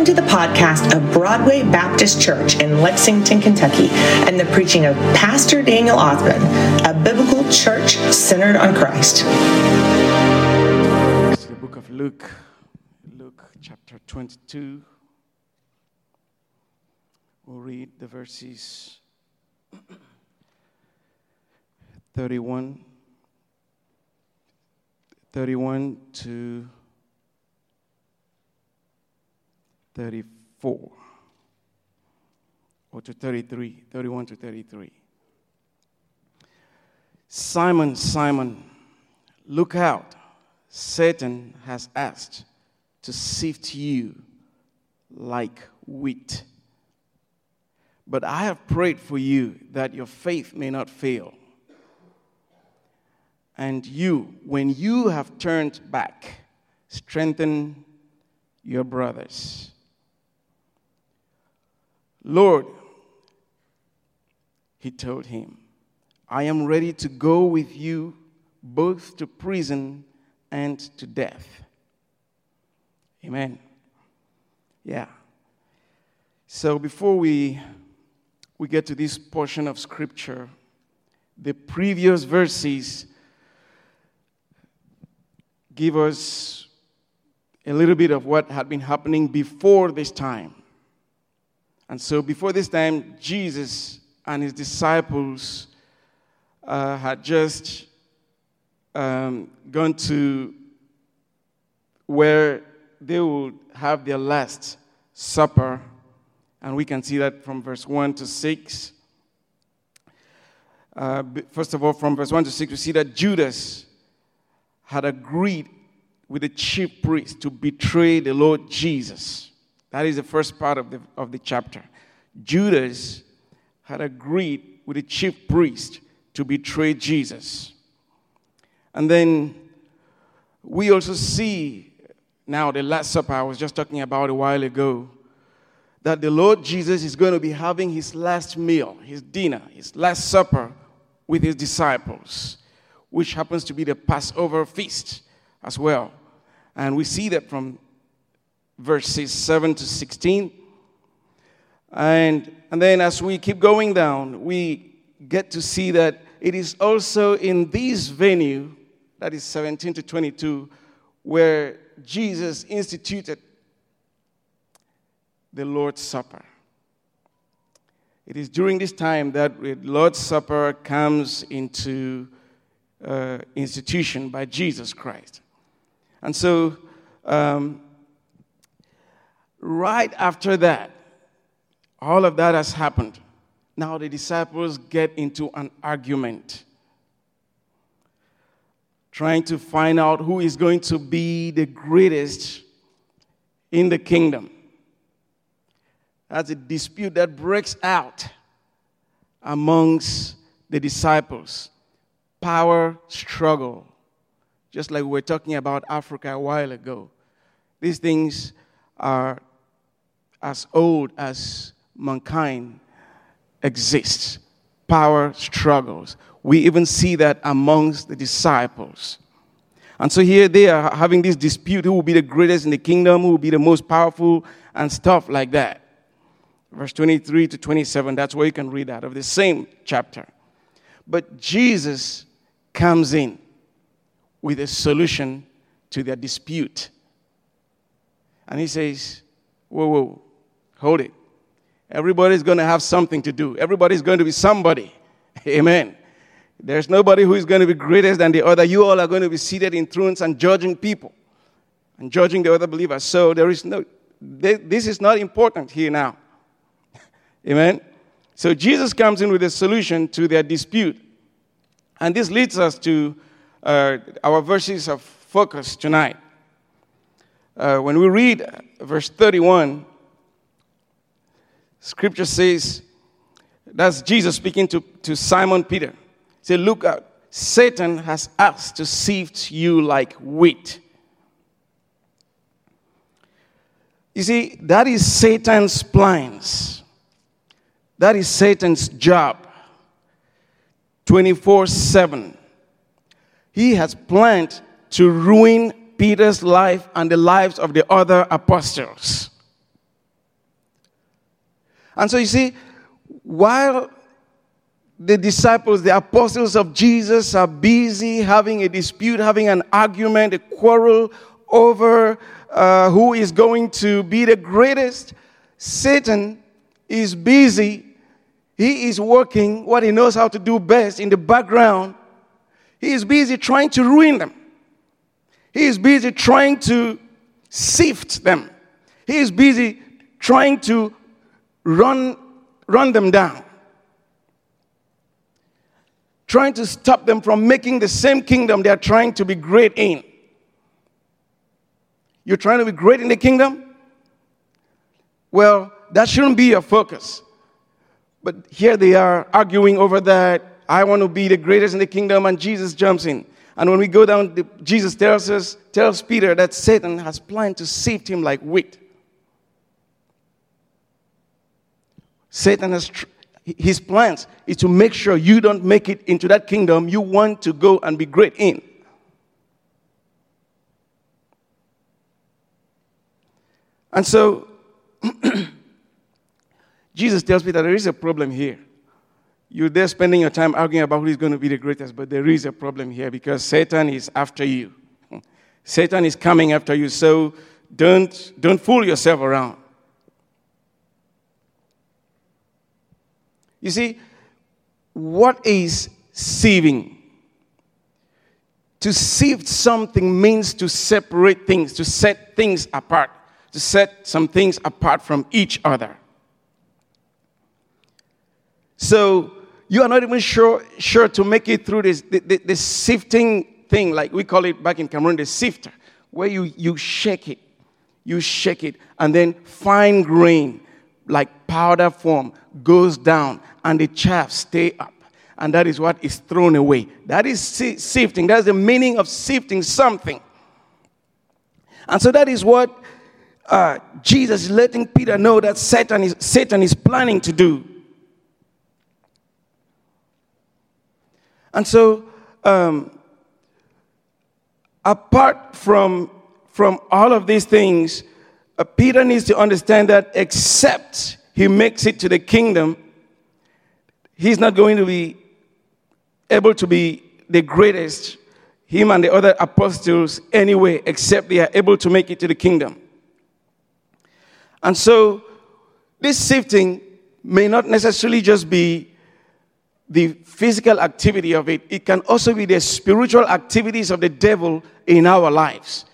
Welcome to the podcast of Broadway Baptist Church in Lexington, Kentucky, and the preaching of Pastor Daniel Othman, a biblical church centered on Christ. The book of Luke, Luke chapter 22. We'll read the verses 31, 31 to 34, or to 33, 31 to 33. Simon, Simon, look out. Satan has asked to sift you like wheat. But I have prayed for you that your faith may not fail. And you, when you have turned back, strengthen your brothers. Lord, he told him, I am ready to go with you both to prison and to death. Amen. Yeah. So before we we get to this portion of scripture, the previous verses give us a little bit of what had been happening before this time. And so, before this time, Jesus and his disciples uh, had just um, gone to where they would have their last supper. And we can see that from verse 1 to 6. Uh, first of all, from verse 1 to 6, we see that Judas had agreed with the chief priest to betray the Lord Jesus. That is the first part of the, of the chapter. Judas had agreed with the chief priest to betray Jesus. And then we also see now the Last Supper I was just talking about a while ago that the Lord Jesus is going to be having his last meal, his dinner, his last supper with his disciples, which happens to be the Passover feast as well. And we see that from verses 7 to 16. And, and then as we keep going down, we get to see that it is also in this venue, that is 17 to 22, where Jesus instituted the Lord's Supper. It is during this time that the Lord's Supper comes into uh, institution by Jesus Christ. And so, um, right after that, all of that has happened. Now the disciples get into an argument, trying to find out who is going to be the greatest in the kingdom. That's a dispute that breaks out amongst the disciples. Power struggle, just like we were talking about Africa a while ago. These things are as old as mankind exists. Power struggles. We even see that amongst the disciples. And so here they are having this dispute who will be the greatest in the kingdom, who will be the most powerful, and stuff like that. Verse 23 to 27, that's where you can read that of the same chapter. But Jesus comes in with a solution to their dispute. And he says, Whoa, whoa, hold it. Everybody's going to have something to do, everybody's going to be somebody. Amen. There's nobody who is going to be greater than the other. You all are going to be seated in thrones and judging people and judging the other believers. So there is no, this is not important here now. Amen. So Jesus comes in with a solution to their dispute. And this leads us to uh, our verses of focus tonight. Uh, when we read verse 31, scripture says, that's Jesus speaking to, to Simon Peter. He said, Look out, Satan has asked to sift you like wheat. You see, that is Satan's plans. That is Satan's job 24 7. He has planned to ruin Peter's life and the lives of the other apostles. And so you see, while the disciples, the apostles of Jesus, are busy having a dispute, having an argument, a quarrel over uh, who is going to be the greatest. Satan is busy. He is working what he knows how to do best in the background. He is busy trying to ruin them. He is busy trying to sift them. He is busy trying to run, run them down trying to stop them from making the same kingdom they are trying to be great in. You're trying to be great in the kingdom? Well, that shouldn't be your focus. But here they are arguing over that. I want to be the greatest in the kingdom, and Jesus jumps in. And when we go down, Jesus tells us, tells Peter that Satan has planned to sift him like wheat. Satan has tr- his plans is to make sure you don't make it into that kingdom you want to go and be great in. And so, Jesus tells me that there is a problem here. You're there spending your time arguing about who's going to be the greatest, but there is a problem here because Satan is after you. Satan is coming after you, so don't, don't fool yourself around. You see, what is sieving? To sieve something means to separate things, to set things apart, to set some things apart from each other. So you are not even sure, sure to make it through this the, sifting thing, like we call it back in Cameroon, the sifter, where you, you shake it, you shake it, and then fine grain, like powder form, goes down and the chaff stay up. And that is what is thrown away. That is sifting. That's the meaning of sifting something. And so that is what uh, Jesus is letting Peter know that Satan is, Satan is planning to do. And so, um, apart from, from all of these things, uh, Peter needs to understand that except he makes it to the kingdom, he's not going to be able to be the greatest, him and the other apostles, anyway, except they are able to make it to the kingdom. And so, this sifting may not necessarily just be the physical activity of it, it can also be the spiritual activities of the devil in our lives,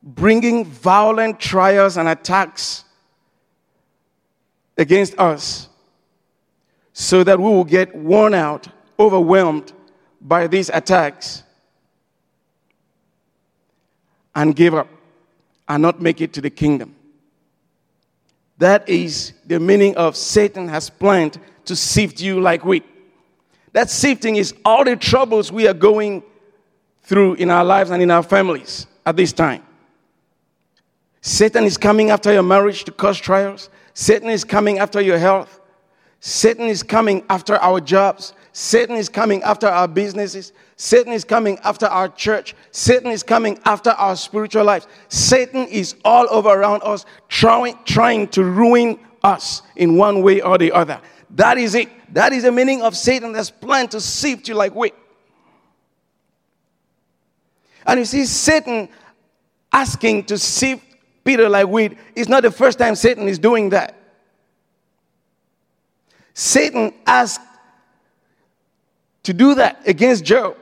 bringing violent trials and attacks against us so that we will get worn out, overwhelmed by these attacks, and give up and not make it to the kingdom. That is the meaning of Satan has planned to sift you like wheat. That sifting is all the troubles we are going through in our lives and in our families at this time. Satan is coming after your marriage to cause trials. Satan is coming after your health. Satan is coming after our jobs. Satan is coming after our businesses. Satan is coming after our church. Satan is coming after our spiritual lives. Satan is all over around us, trying, trying to ruin us in one way or the other. That is it. That is the meaning of Satan that's planned to sift you like wheat. And you see, Satan asking to sift Peter like wheat is not the first time Satan is doing that. Satan asked to do that against Job.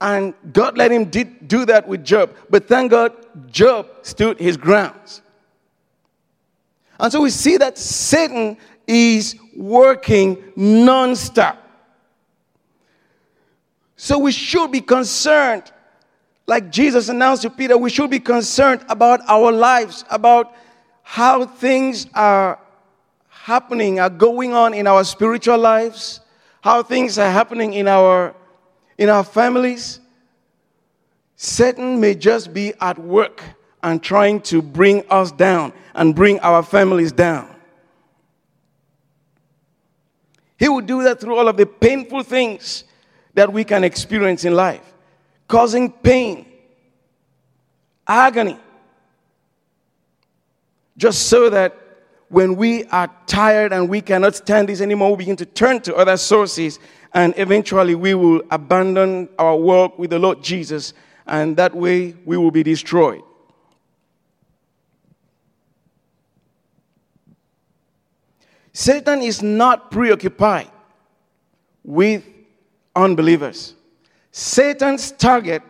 And God let him do that with Job. But thank God, Job stood his grounds. And so we see that Satan is working nonstop. So we should be concerned, like Jesus announced to Peter, we should be concerned about our lives, about how things are happening, are going on in our spiritual lives, how things are happening in our in our families. Satan may just be at work and trying to bring us down and bring our families down. He will do that through all of the painful things that we can experience in life, causing pain, agony, just so that when we are tired and we cannot stand this anymore, we begin to turn to other sources, and eventually we will abandon our work with the Lord Jesus, and that way we will be destroyed. Satan is not preoccupied with unbelievers. Satan's target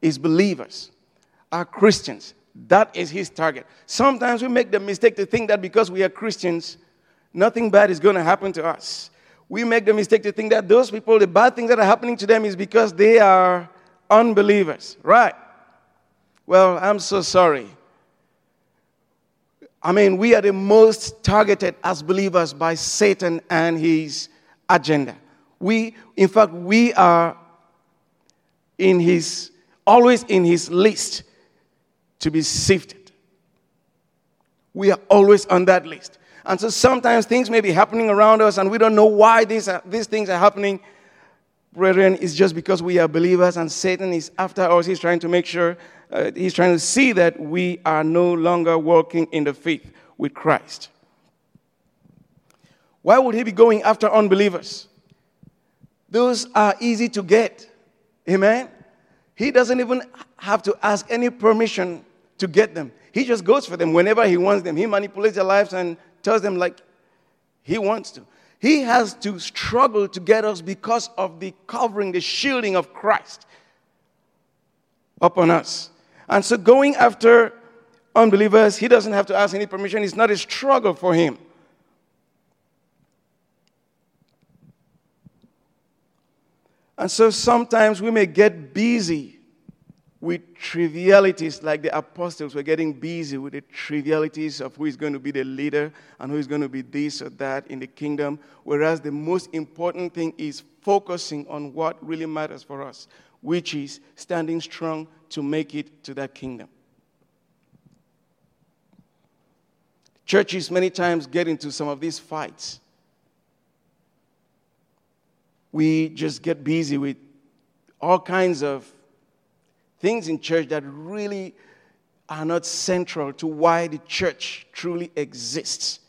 is believers, are Christians. That is his target. Sometimes we make the mistake to think that because we are Christians, nothing bad is going to happen to us. We make the mistake to think that those people, the bad things that are happening to them is because they are unbelievers. Right. Well, I'm so sorry. I mean, we are the most targeted as believers by Satan and his agenda. We, in fact, we are in his, always in his list to be sifted. We are always on that list. And so sometimes things may be happening around us and we don't know why these, are, these things are happening. Brethren, it's just because we are believers and Satan is after us. He's trying to make sure, uh, he's trying to see that we are no longer walking in the faith with Christ. Why would he be going after unbelievers? Those are easy to get. Amen? He doesn't even have to ask any permission to get them. He just goes for them whenever he wants them. He manipulates their lives and tells them like he wants to. He has to struggle to get us because of the covering, the shielding of Christ upon us. And so going after unbelievers, he doesn't have to ask any permission. It's not a struggle for him. And so sometimes we may get busy with trivialities like the apostles were getting busy with the trivialities of who is going to be the leader and who is going to be this or that in the kingdom, whereas the most important thing is focusing on what really matters for us, which is standing strong to make it to that kingdom. Churches many times get into some of these fights. We just get busy with all kinds of things in church that really are not central to why the church truly exists.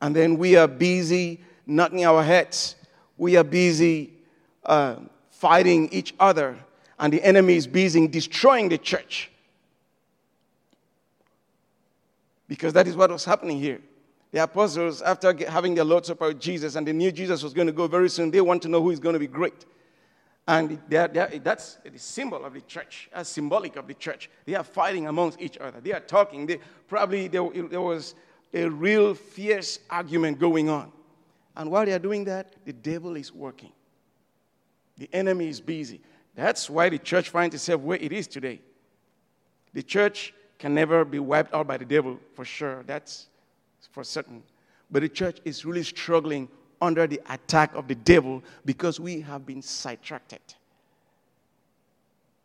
And then we are busy knocking our heads, we are busy uh, fighting each other, and the enemy is busy destroying the church. Because that is what was happening here. The apostles, after having their Lord's Supper with Jesus, and they knew Jesus was going to go very soon, they want to know who is going to be great. And they're, they're, that's the symbol of the church, as symbolic of the church. They are fighting amongst each other. They are talking. They, probably there, there was a real fierce argument going on. And while they are doing that, the devil is working. The enemy is busy. That's why the church finds itself where it is today. The church can never be wiped out by the devil, for sure. That's for certain. But the church is really struggling under the attack of the devil because we have been sidetracked.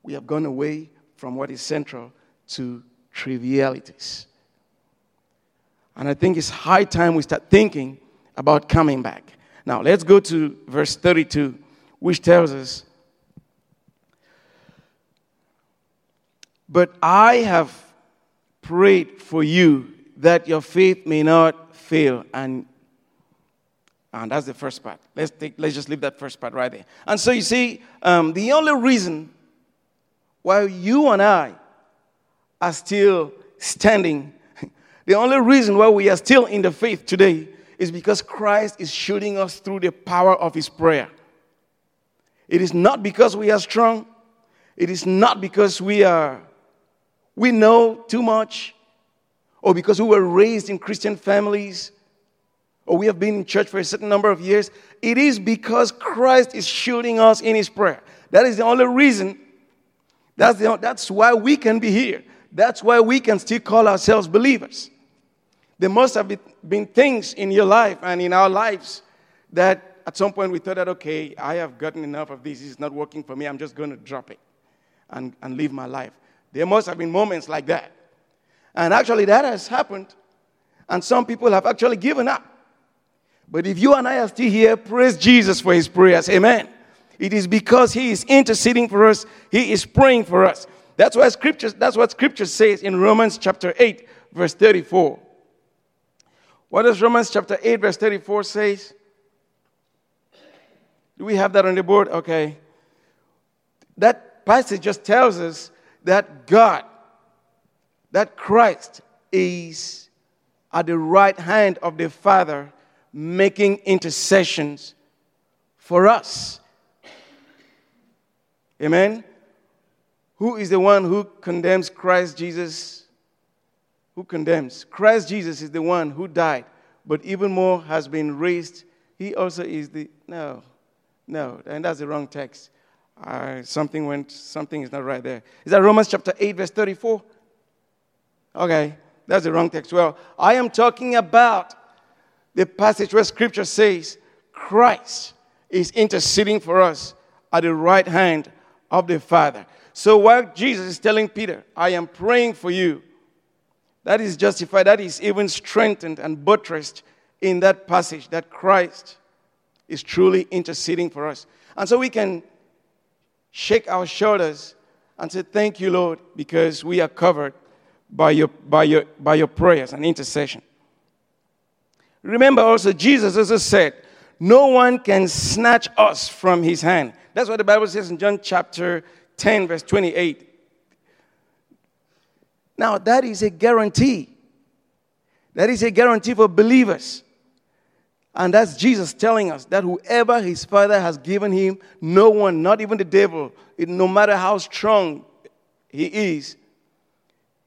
We have gone away from what is central to trivialities. And I think it's high time we start thinking about coming back. Now, let's go to verse 32, which tells us But I have prayed for you that your faith may not fail, and and that's the first part. Let's, take, let's just leave that first part right there. And so you see, um, the only reason why you and I are still standing, the only reason why we are still in the faith today is because Christ is shooting us through the power of his prayer. It is not because we are strong. It is not because we are we know too much or because we were raised in Christian families or we have been in church for a certain number of years, it is because Christ is shooting us in His prayer. That is the only reason. That's, the, that's why we can be here. That's why we can still call ourselves believers. There must have been things in your life and in our lives that at some point we thought that, okay, I have gotten enough of this. It's not working for me. I'm just going to drop it and, and live my life. There must have been moments like that. And actually, that has happened. And some people have actually given up. But if you and I are still here, praise Jesus for his prayers. Amen. It is because he is interceding for us, he is praying for us. That's why scripture, that's what scripture says in Romans chapter 8, verse 34. What does Romans chapter 8, verse 34 says? Do we have that on the board? Okay. That passage just tells us that God, that Christ is at the right hand of the Father making intercessions for us. Amen. Who is the one who condemns Christ Jesus? Who condemns? Christ Jesus is the one who died, but even more has been raised. He also is the. No, no, and that's the wrong text. Uh, something went, something is not right there. Is that Romans chapter 8, verse 34? Okay, that's the wrong text. Well, I am talking about the passage where scripture says Christ is interceding for us at the right hand of the Father. So while Jesus is telling Peter, I am praying for you, that is justified, that is even strengthened and buttressed in that passage that Christ is truly interceding for us. And so we can shake our shoulders and say, Thank you, Lord, because we are covered by your, by your, by your prayers and intercession. Remember also, Jesus also said, No one can snatch us from his hand. That's what the Bible says in John chapter 10, verse 28. Now, that is a guarantee. That is a guarantee for believers. And that's Jesus telling us that whoever his Father has given him, no one, not even the devil, no matter how strong he is,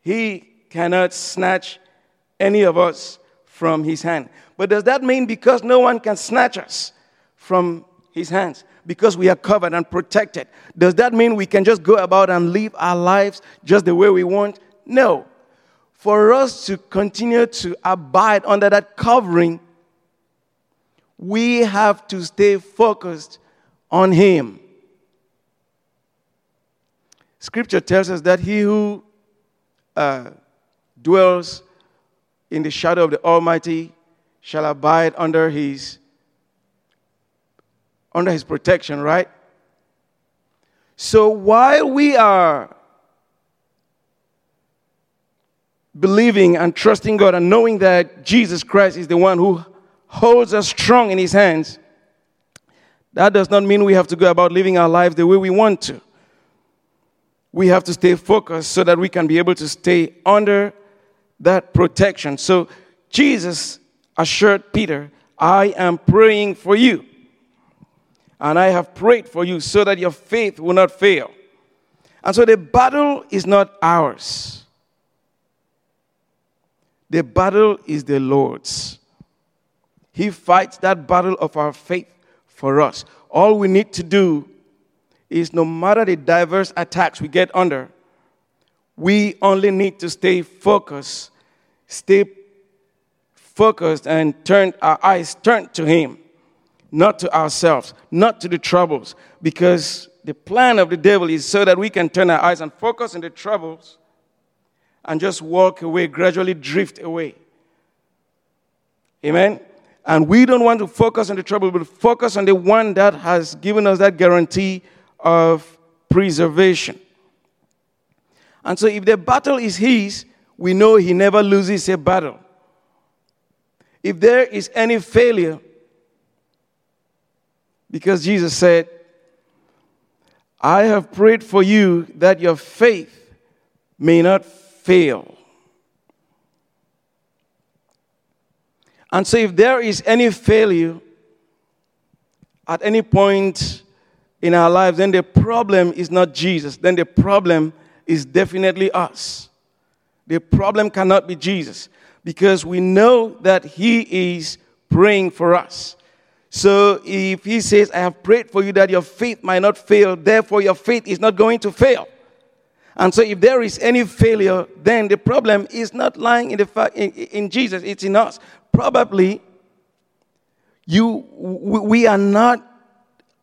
he cannot snatch any of us from his hand. But does that mean because no one can snatch us from his hands, because we are covered and protected, does that mean we can just go about and live our lives just the way we want? No. For us to continue to abide under that covering, we have to stay focused on Him. Scripture tells us that he who uh, dwells in the shadow of the Almighty shall abide under His under His protection, right? So while we are believing and trusting God and knowing that Jesus Christ is the one who holds us strong in his hands, that does not mean we have to go about living our lives the way we want to. We have to stay focused so that we can be able to stay under that protection. So Jesus assured Peter, I am praying for you. And I have prayed for you so that your faith will not fail. And so the battle is not ours. The battle is the Lord's. He fights that battle of our faith for us. All we need to do is no matter the diverse attacks we get under, we only need to stay focused, stay focused and turn our eyes turned to him, not to ourselves, not to the troubles, because the plan of the devil is so that we can turn our eyes and focus on the troubles and just walk away, gradually drift away. Amen? And we don't want to focus on the trouble, but focus on the one that has given us that guarantee of preservation. And so, if the battle is His, we know He never loses a battle. If there is any failure, because Jesus said, I have prayed for you that your faith may not fail. And so, if there is any failure at any point in our lives, then the problem is not Jesus. Then the problem is definitely us. The problem cannot be Jesus because we know that He is praying for us. So if He says, I have prayed for you that your faith might not fail, therefore your faith is not going to fail. And so, if there is any failure, then the problem is not lying in, the fa- in, in Jesus, it's in us. Probably, you, we are not,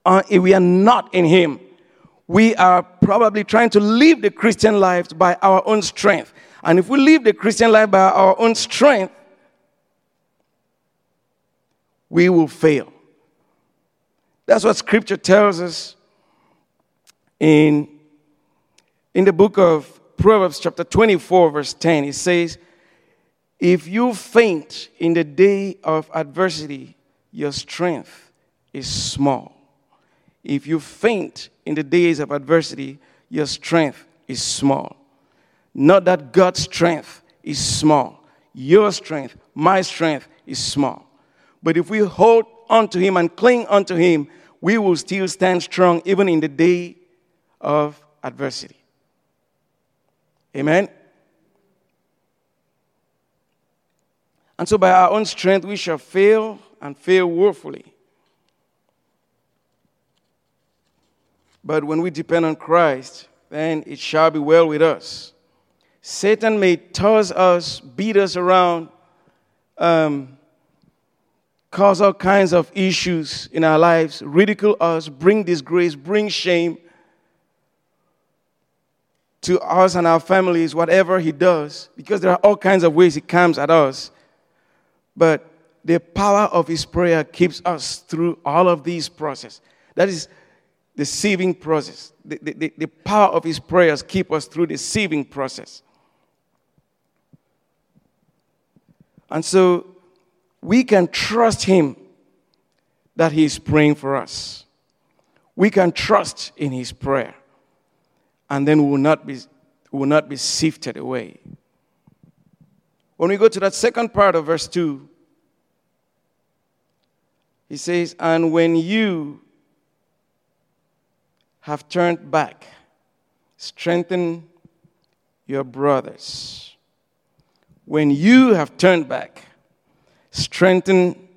uh, we are not in Him. We are probably trying to live the Christian life by our own strength. And if we live the Christian life by our own strength, we will fail. That's what Scripture tells us in in the book of Proverbs, chapter 24, verse 10, it says, If you faint in the day of adversity, your strength is small. If you faint in the days of adversity, your strength is small. Not that God's strength is small. Your strength, my strength is small. But if we hold on to Him and cling unto Him, we will still stand strong even in the day of adversity. Amen. And so, by our own strength, we shall fail and fail woefully. But when we depend on Christ, then it shall be well with us. Satan may toss us, beat us around, um, cause all kinds of issues in our lives, ridicule us, bring disgrace, bring shame to us and our families, whatever he does, because there are all kinds of ways he comes at us. But the power of his prayer keeps us through all of these processes. That is the saving process. The, the, the power of his prayers keep us through the saving process. And so we can trust him that he is praying for us. We can trust in his prayer and then we will not be, will not be sifted away. When we go to that second part of verse 2, he says, And when you have turned back, strengthen your brothers. When you have turned back, strengthen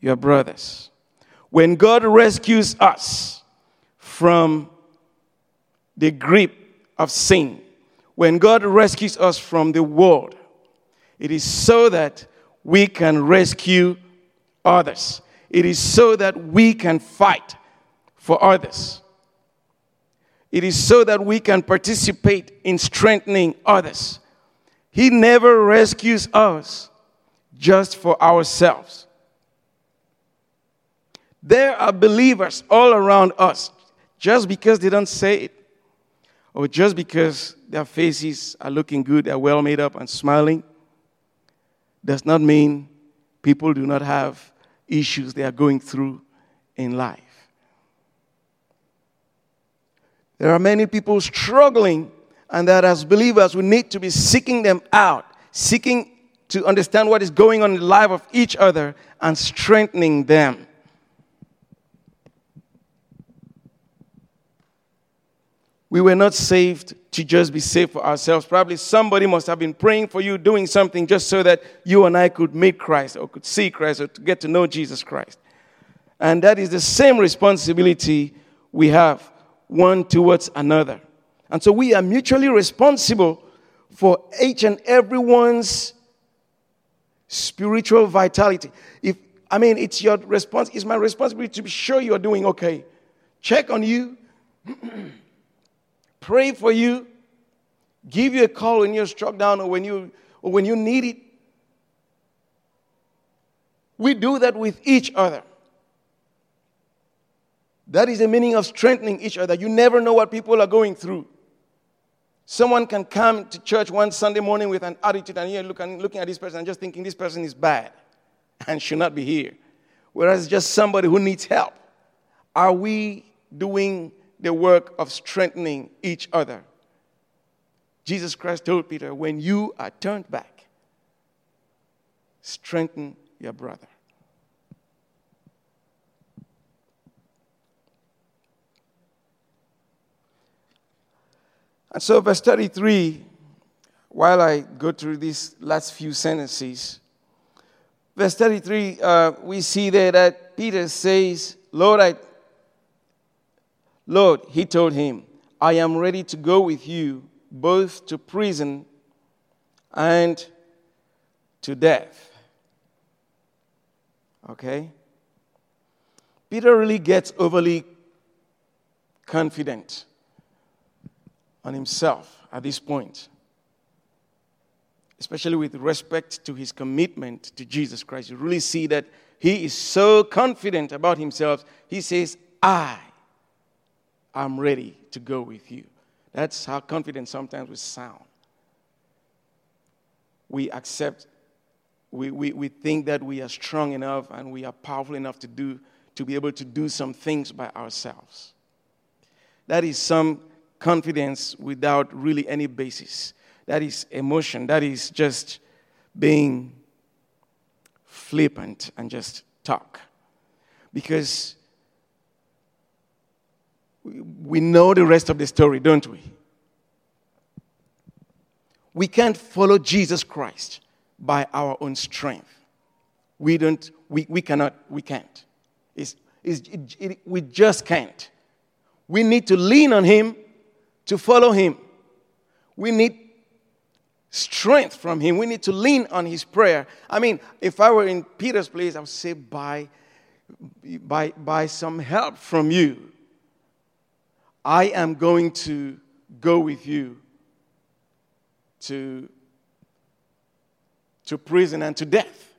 your brothers. When God rescues us from the grip of sin. When God rescues us from the world, it is so that we can rescue others. It is so that we can fight for others. It is so that we can participate in strengthening others. He never rescues us just for ourselves. There are believers all around us just because they don't say it or just because their faces are looking good, they're well made up and smiling, does not mean people do not have issues they are going through in life. There are many people struggling, and that as believers, we need to be seeking them out, seeking to understand what is going on in the life of each other and strengthening them. We were not saved to just be saved for ourselves. Probably somebody must have been praying for you, doing something just so that you and I could meet Christ or could see Christ or to get to know Jesus Christ. And that is the same responsibility we have one towards another. And so we are mutually responsible for each and everyone's spiritual vitality. If I mean, it's your response, it's my responsibility to be sure you are doing okay. Check on you. pray for you, give you a call when you're struck down or when you, or when you need it. We do that with each other. That is the meaning of strengthening each other. You never know what people are going through. Someone can come to church one Sunday morning with an attitude and you're looking, looking at this person and just thinking this person is bad and should not be here. Whereas just somebody who needs help. Are we doing the work of strengthening each other. Jesus Christ told Peter, when you are turned back, strengthen your brother. And so, verse 33, while I go through these last few sentences, verse 33, uh, we see there that Peter says, Lord, I Lord, he told him, I am ready to go with you both to prison and to death. Okay? Peter really gets overly confident on himself at this point, especially with respect to his commitment to Jesus Christ. You really see that he is so confident about himself. He says, I I'm ready to go with you. That's how confident sometimes we sound. We accept we, we, we think that we are strong enough and we are powerful enough to do to be able to do some things by ourselves. That is some confidence without really any basis. That is emotion. That is just being flippant and just talk. Because we know the rest of the story, don't we? We can't follow Jesus Christ by our own strength. We don't, we, we cannot, we can't. It's, it's, it, it, we just can't. We need to lean on Him to follow Him. We need strength from Him. We need to lean on His prayer. I mean, if I were in Peter's place, I would say, by, by, by some help from you, I am going to go with you to, to prison and to death.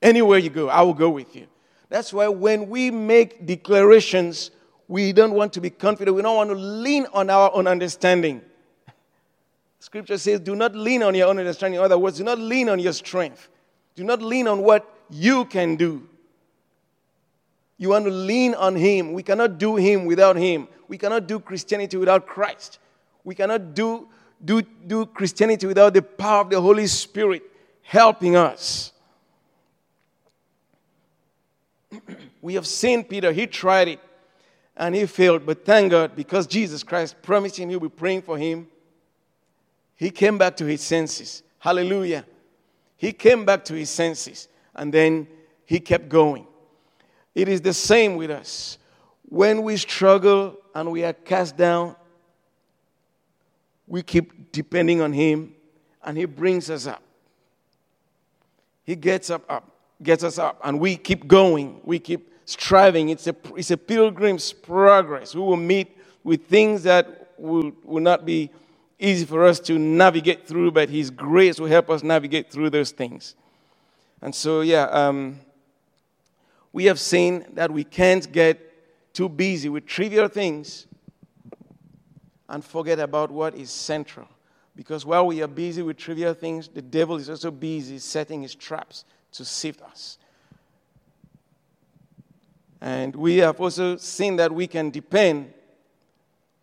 Anywhere you go, I will go with you. That's why when we make declarations, we don't want to be confident. We don't want to lean on our own understanding. Scripture says, do not lean on your own understanding. In other words, do not lean on your strength. Do not lean on what you can do. You want to lean on Him. We cannot do Him without Him. We cannot do Christianity without Christ. We cannot do, do, do Christianity without the power of the Holy Spirit helping us. we have seen Peter, he tried it and he failed, but thank God because Jesus Christ promised him he'll be praying for him. He came back to his senses. Hallelujah. He came back to his senses and then he kept going. It is the same with us. When we struggle and we are cast down, we keep depending on Him and He brings us up. He gets up, up, gets us up, and we keep going. We keep striving. It's a, it's a pilgrim's progress. We will meet with things that will, will not be easy for us to navigate through, but His grace will help us navigate through those things. And so, yeah, um, we have seen that we can't get too busy with trivial things and forget about what is central. Because while we are busy with trivial things, the devil is also busy setting his traps to sift us. And we have also seen that we can depend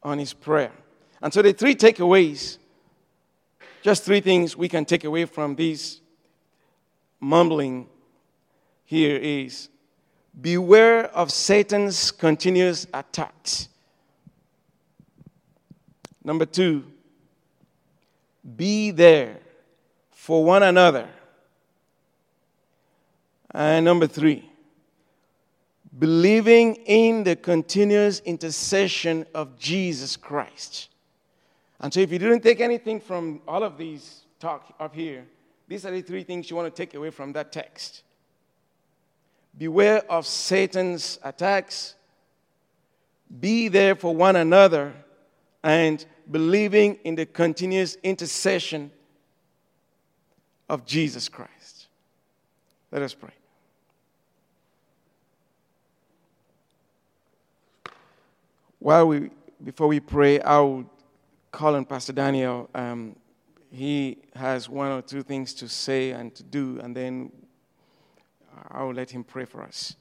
on his prayer. And so the three takeaways, just three things we can take away from this mumbling here is beware of Satan's continuous attacks. Number two, be there for one another. And number three, believing in the continuous intercession of Jesus Christ. And so, if you didn't take anything from all of these talk up here, these are the three things you want to take away from that text. Beware of Satan's attacks. Be there for one another and believing in the continuous intercession of Jesus Christ. Let us pray. While we, before we pray, I will call on Pastor Daniel. Um, he has one or two things to say and to do, and then I will let him pray for us.